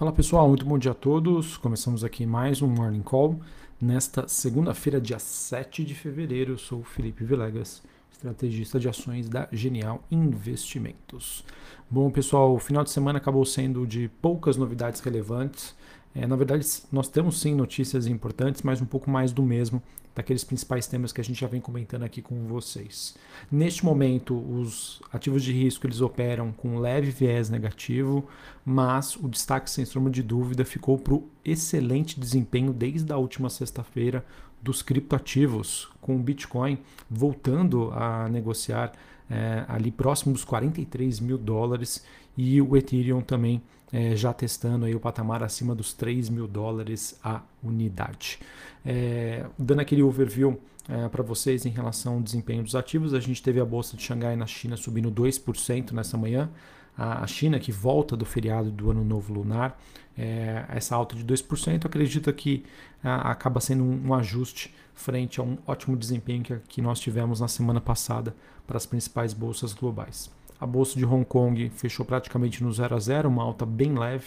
Fala pessoal, muito bom dia a todos. Começamos aqui mais um Morning Call. Nesta segunda-feira, dia 7 de fevereiro, eu sou o Felipe Vilegas, estrategista de ações da Genial Investimentos. Bom, pessoal, o final de semana acabou sendo de poucas novidades relevantes. É, na verdade, nós temos sim notícias importantes, mas um pouco mais do mesmo daqueles principais temas que a gente já vem comentando aqui com vocês. Neste momento, os ativos de risco eles operam com leve viés negativo, mas o destaque sem sombra de dúvida ficou para o excelente desempenho desde a última sexta-feira dos criptoativos, com o Bitcoin voltando a negociar é, ali próximo dos 43 mil dólares e o Ethereum também é, já testando aí o patamar acima dos 3 mil dólares a unidade. É, dando aquele overview é, para vocês em relação ao desempenho dos ativos, a gente teve a bolsa de Xangai na China subindo 2% nessa manhã. A China, que volta do feriado do Ano Novo Lunar, é, essa alta de 2%, acredita que a, acaba sendo um, um, ajuste frente a um ótimo desempenho que, que nós tivemos na semana passada para as principais bolsas globais. A bolsa de Hong Kong fechou praticamente no 0 a 0, uma alta bem leve.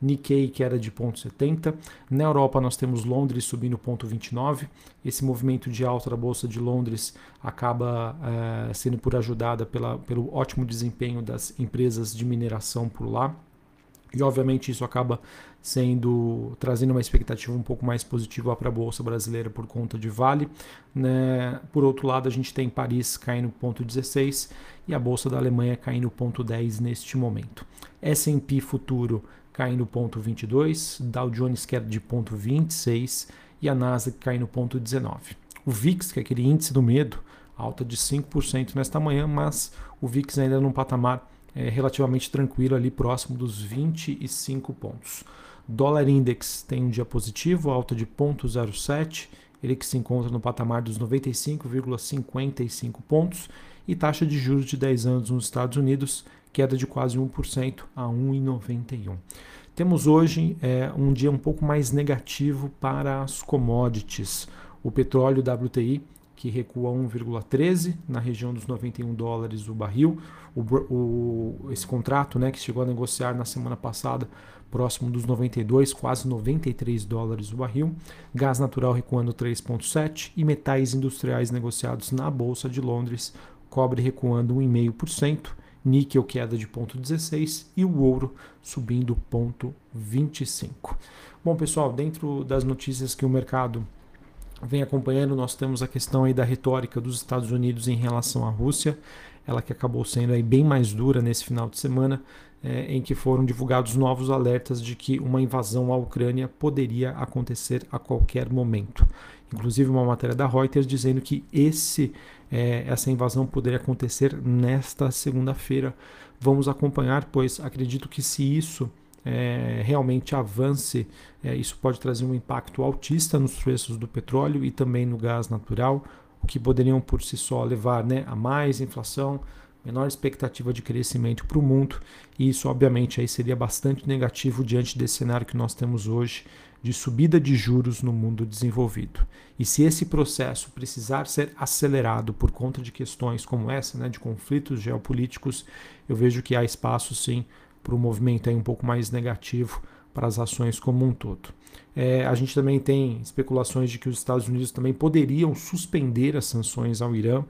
Nikkei queda de 0,70. Na Europa nós temos Londres subindo 0,29. Esse movimento de alta da Bolsa de Londres acaba é, sendo por ajudada pela, pelo ótimo desempenho das empresas de mineração por lá. E obviamente isso acaba sendo trazendo uma expectativa um pouco mais positiva para a bolsa brasileira por conta de Vale. Né? Por outro lado, a gente tem Paris caindo ponto 16 e a bolsa da Alemanha caindo ponto 10 neste momento. S&P futuro caindo ponto 22, Dow Jones queda de ponto 26 e a Nasdaq caindo ponto 19. O VIX, que é aquele índice do medo, alta de 5% nesta manhã, mas o VIX ainda num patamar é, relativamente tranquilo ali próximo dos 25 pontos. Dólar Index tem um dia positivo, alta de 0,07, ele que se encontra no patamar dos 95,55 pontos, e taxa de juros de 10 anos nos Estados Unidos, queda de quase 1% a 1,91. Temos hoje é, um dia um pouco mais negativo para as commodities. O petróleo WTI que recua 1,13 na região dos 91 dólares o barril. O, o, esse contrato né, que chegou a negociar na semana passada próximo dos 92, quase 93 dólares o barril. Gás natural recuando 3,7 e metais industriais negociados na Bolsa de Londres, cobre recuando 1,5%, níquel queda de 0,16 e o ouro subindo 0,25. Bom, pessoal, dentro das notícias que o mercado vem acompanhando, nós temos a questão aí da retórica dos Estados Unidos em relação à Rússia, ela que acabou sendo aí bem mais dura nesse final de semana, é, em que foram divulgados novos alertas de que uma invasão à Ucrânia poderia acontecer a qualquer momento. Inclusive uma matéria da Reuters dizendo que esse, é, essa invasão poderia acontecer nesta segunda-feira. Vamos acompanhar, pois acredito que se isso é, realmente avance, é, isso pode trazer um impacto altista nos preços do petróleo e também no gás natural, o que poderiam por si só levar né, a mais inflação, menor expectativa de crescimento para o mundo, e isso obviamente aí seria bastante negativo diante desse cenário que nós temos hoje de subida de juros no mundo desenvolvido. E se esse processo precisar ser acelerado por conta de questões como essa, né, de conflitos geopolíticos, eu vejo que há espaço sim para o movimento aí um pouco mais negativo para as ações como um todo. É, a gente também tem especulações de que os Estados Unidos também poderiam suspender as sanções ao Irã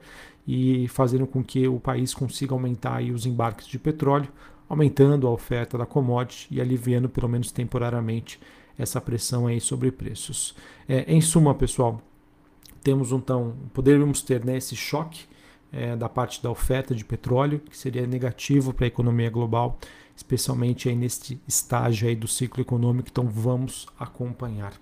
e fazendo com que o país consiga aumentar os embarques de petróleo, aumentando a oferta da commodity e aliviando pelo menos temporariamente essa pressão aí sobre preços. É, em suma, pessoal, temos então poderíamos ter né, esse choque é, da parte da oferta de petróleo que seria negativo para a economia global especialmente aí neste estágio aí do ciclo econômico, então vamos acompanhar.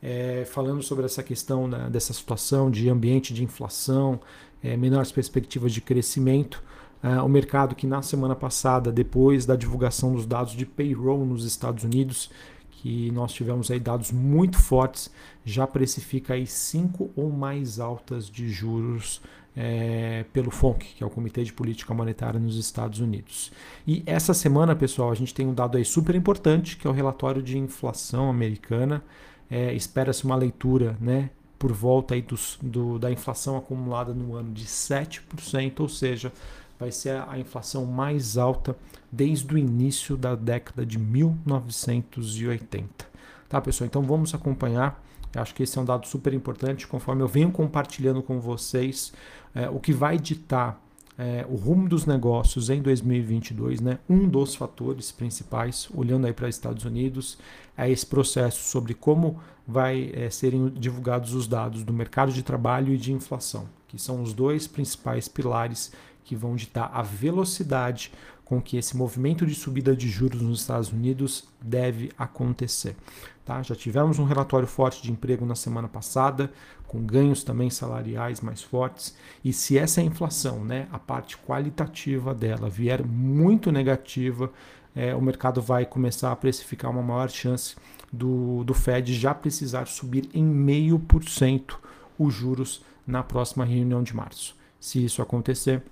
É, falando sobre essa questão dessa situação de ambiente de inflação, é, menores perspectivas de crescimento, é, o mercado que na semana passada, depois da divulgação dos dados de payroll nos Estados Unidos, que nós tivemos aí dados muito fortes, já precifica aí cinco ou mais altas de juros é, pelo FONC, que é o Comitê de Política Monetária nos Estados Unidos. E essa semana, pessoal, a gente tem um dado aí super importante, que é o relatório de inflação americana. É, Espera-se uma leitura né, por volta aí dos, do, da inflação acumulada no ano de 7%, ou seja, vai ser a inflação mais alta desde o início da década de 1980. Tá, pessoal? Então vamos acompanhar. Eu acho que esse é um dado super importante, conforme eu venho compartilhando com vocês é, o que vai ditar é, o rumo dos negócios em 2022, né? Um dos fatores principais, olhando aí para Estados Unidos, é esse processo sobre como vai é, serem divulgados os dados do mercado de trabalho e de inflação, que são os dois principais pilares que vão ditar a velocidade com que esse movimento de subida de juros nos Estados Unidos deve acontecer. Tá? Já tivemos um relatório forte de emprego na semana passada, com ganhos também salariais mais fortes, e se essa inflação, né, a parte qualitativa dela, vier muito negativa, é, o mercado vai começar a precificar uma maior chance do, do Fed já precisar subir em meio por cento os juros na próxima reunião de março. Se isso acontecer,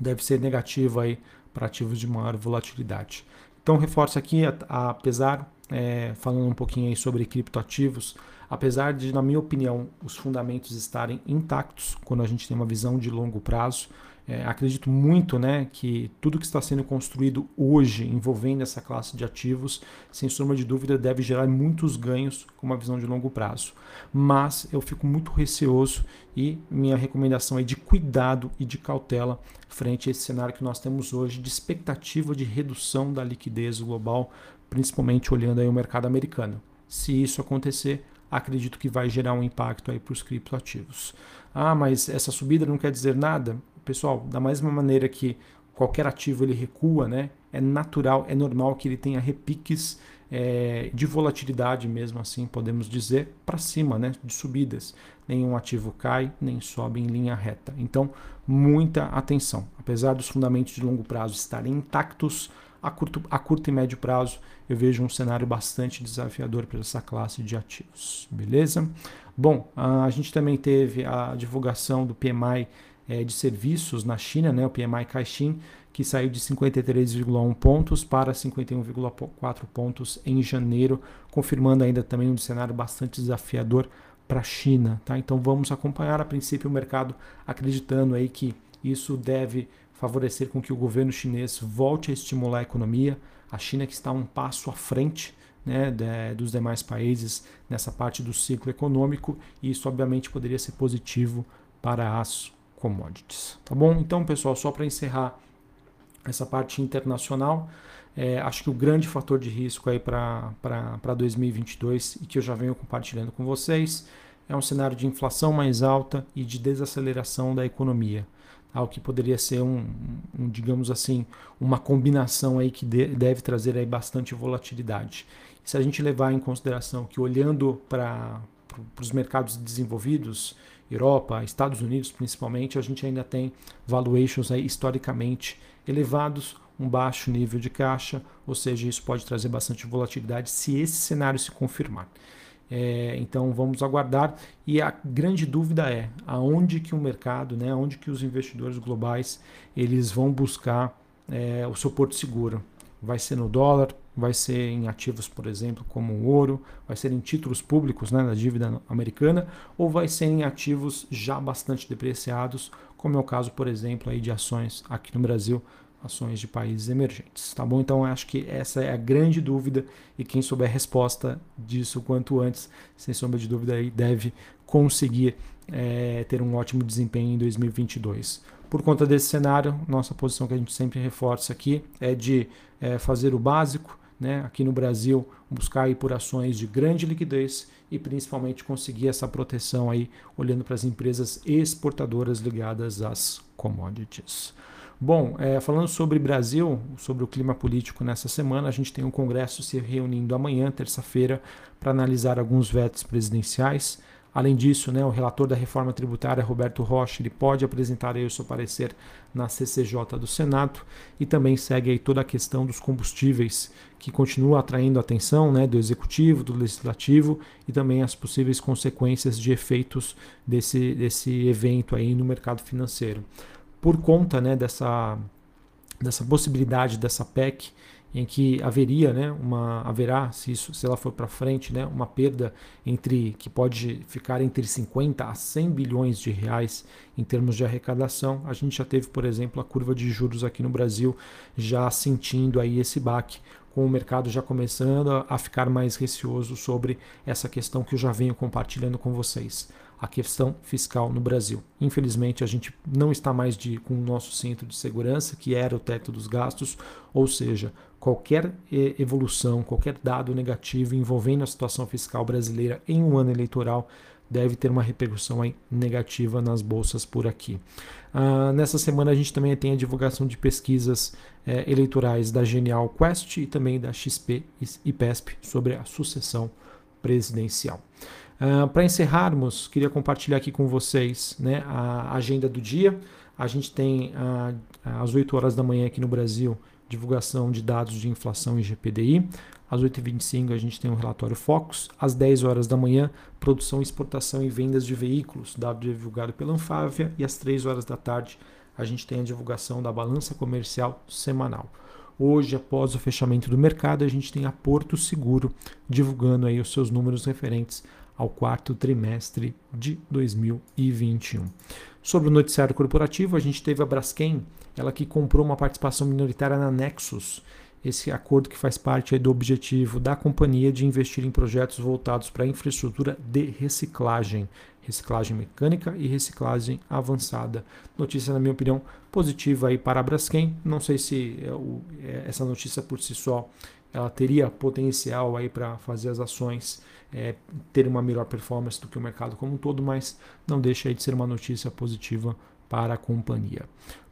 deve ser negativo aí para ativos de maior volatilidade. Então, reforço aqui, apesar, é, falando um pouquinho aí sobre criptoativos, apesar de, na minha opinião, os fundamentos estarem intactos quando a gente tem uma visão de longo prazo, é, acredito muito né, que tudo que está sendo construído hoje envolvendo essa classe de ativos, sem sombra de dúvida, deve gerar muitos ganhos com uma visão de longo prazo. Mas eu fico muito receoso e minha recomendação é de cuidado e de cautela frente a esse cenário que nós temos hoje de expectativa de redução da liquidez global, principalmente olhando aí o mercado americano. Se isso acontecer, acredito que vai gerar um impacto aí para os criptoativos. Ah, mas essa subida não quer dizer nada? Pessoal, da mesma maneira que qualquer ativo ele recua, né? É natural, é normal que ele tenha repiques é, de volatilidade mesmo assim, podemos dizer, para cima, né? De subidas. Nenhum ativo cai, nem sobe em linha reta. Então, muita atenção. Apesar dos fundamentos de longo prazo estarem intactos, a curto, a curto e médio prazo eu vejo um cenário bastante desafiador para essa classe de ativos. Beleza? Bom, a gente também teve a divulgação do PMI é, de serviços na China, né, o PMI Caixin, que saiu de 53,1 pontos para 51,4 pontos em janeiro, confirmando ainda também um cenário bastante desafiador para a China. Tá? Então vamos acompanhar a princípio o mercado acreditando aí que isso deve favorecer com que o governo chinês volte a estimular a economia. A China que está um passo à frente né, de, dos demais países nessa parte do ciclo econômico, e isso obviamente poderia ser positivo para as commodities. Tá bom? Então, pessoal, só para encerrar essa parte internacional, é, acho que o grande fator de risco aí para 2022 e que eu já venho compartilhando com vocês é um cenário de inflação mais alta e de desaceleração da economia. Algo que poderia ser um, um, digamos assim, uma combinação aí que de, deve trazer aí bastante volatilidade. Se a gente levar em consideração que olhando para os mercados desenvolvidos, Europa, Estados Unidos principalmente, a gente ainda tem valuations aí historicamente elevados, um baixo nível de caixa, ou seja, isso pode trazer bastante volatilidade se esse cenário se confirmar. É, então vamos aguardar e a grande dúvida é aonde que o mercado, né, aonde que os investidores globais eles vão buscar é, o seu porto seguro. Vai ser no dólar, vai ser em ativos, por exemplo, como ouro, vai ser em títulos públicos né, da dívida americana, ou vai ser em ativos já bastante depreciados, como é o caso, por exemplo, aí de ações aqui no Brasil, ações de países emergentes. Tá bom? Então acho que essa é a grande dúvida e quem souber a resposta disso quanto antes, sem sombra de dúvida, aí deve conseguir é, ter um ótimo desempenho em 2022. Por conta desse cenário, nossa posição que a gente sempre reforça aqui é de é, fazer o básico, né, aqui no Brasil, buscar aí por ações de grande liquidez e principalmente conseguir essa proteção aí olhando para as empresas exportadoras ligadas às commodities. Bom, é, falando sobre Brasil, sobre o clima político nessa semana, a gente tem um congresso se reunindo amanhã, terça-feira, para analisar alguns vetos presidenciais. Além disso, né, o relator da reforma tributária, Roberto Rocha, ele pode apresentar aí o seu parecer na CCJ do Senado e também segue aí toda a questão dos combustíveis, que continua atraindo a atenção né, do Executivo, do Legislativo e também as possíveis consequências de efeitos desse, desse evento aí no mercado financeiro. Por conta né, dessa, dessa possibilidade dessa PEC, em que haveria, né, uma haverá, se isso, se ela for para frente, né, uma perda entre que pode ficar entre 50 a 100 bilhões de reais em termos de arrecadação. A gente já teve, por exemplo, a curva de juros aqui no Brasil já sentindo aí esse baque, com o mercado já começando a ficar mais receoso sobre essa questão que eu já venho compartilhando com vocês a questão fiscal no Brasil. Infelizmente, a gente não está mais de, com o nosso centro de segurança, que era o teto dos gastos, ou seja, qualquer evolução, qualquer dado negativo envolvendo a situação fiscal brasileira em um ano eleitoral deve ter uma repercussão negativa nas bolsas por aqui. Uh, nessa semana a gente também tem a divulgação de pesquisas eh, eleitorais da Genial Quest e também da XP e PESP sobre a sucessão presidencial. Uh, Para encerrarmos, queria compartilhar aqui com vocês né, a agenda do dia. A gente tem uh, às 8 horas da manhã aqui no Brasil divulgação de dados de inflação e GPDI. Às 8h25 a gente tem um relatório Focus. Às 10 horas da manhã, produção, exportação e vendas de veículos, dado divulgado pela Anfávia. E às 3 horas da tarde a gente tem a divulgação da balança comercial semanal. Hoje, após o fechamento do mercado, a gente tem a Porto Seguro divulgando aí os seus números referentes ao quarto trimestre de 2021. Sobre o noticiário corporativo, a gente teve a Braskem, ela que comprou uma participação minoritária na Nexus, esse acordo que faz parte do objetivo da companhia de investir em projetos voltados para infraestrutura de reciclagem, reciclagem mecânica e reciclagem avançada. Notícia, na minha opinião, positiva aí para a Braskem. Não sei se é, é, essa notícia por si só ela teria potencial aí para fazer as ações é, ter uma melhor performance do que o mercado como um todo, mas não deixa aí de ser uma notícia positiva para a companhia.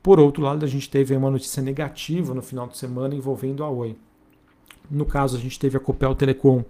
Por outro lado, a gente teve uma notícia negativa no final de semana envolvendo a Oi. No caso, a gente teve a Copel Telecom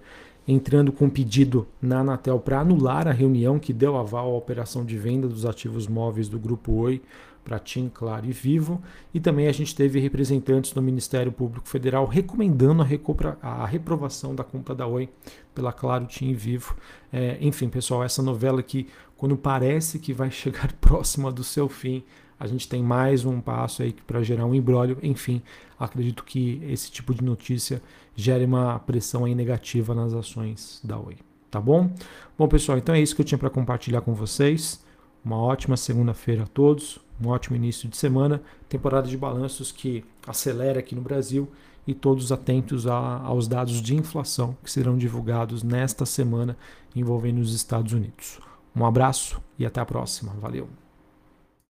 entrando com pedido na Anatel para anular a reunião que deu aval à operação de venda dos ativos móveis do Grupo Oi para TIM, Claro e Vivo. E também a gente teve representantes do Ministério Público Federal recomendando a, a reprovação da compra da Oi pela Claro, TIM e Vivo. É, enfim, pessoal, essa novela que quando parece que vai chegar próxima do seu fim, a gente tem mais um passo aí para gerar um embrólio. Enfim, acredito que esse tipo de notícia gere uma pressão aí negativa nas ações da Oi. Tá bom? Bom, pessoal, então é isso que eu tinha para compartilhar com vocês. Uma ótima segunda-feira a todos, um ótimo início de semana, temporada de balanços que acelera aqui no Brasil e todos atentos a, aos dados de inflação que serão divulgados nesta semana envolvendo os Estados Unidos. Um abraço e até a próxima. Valeu!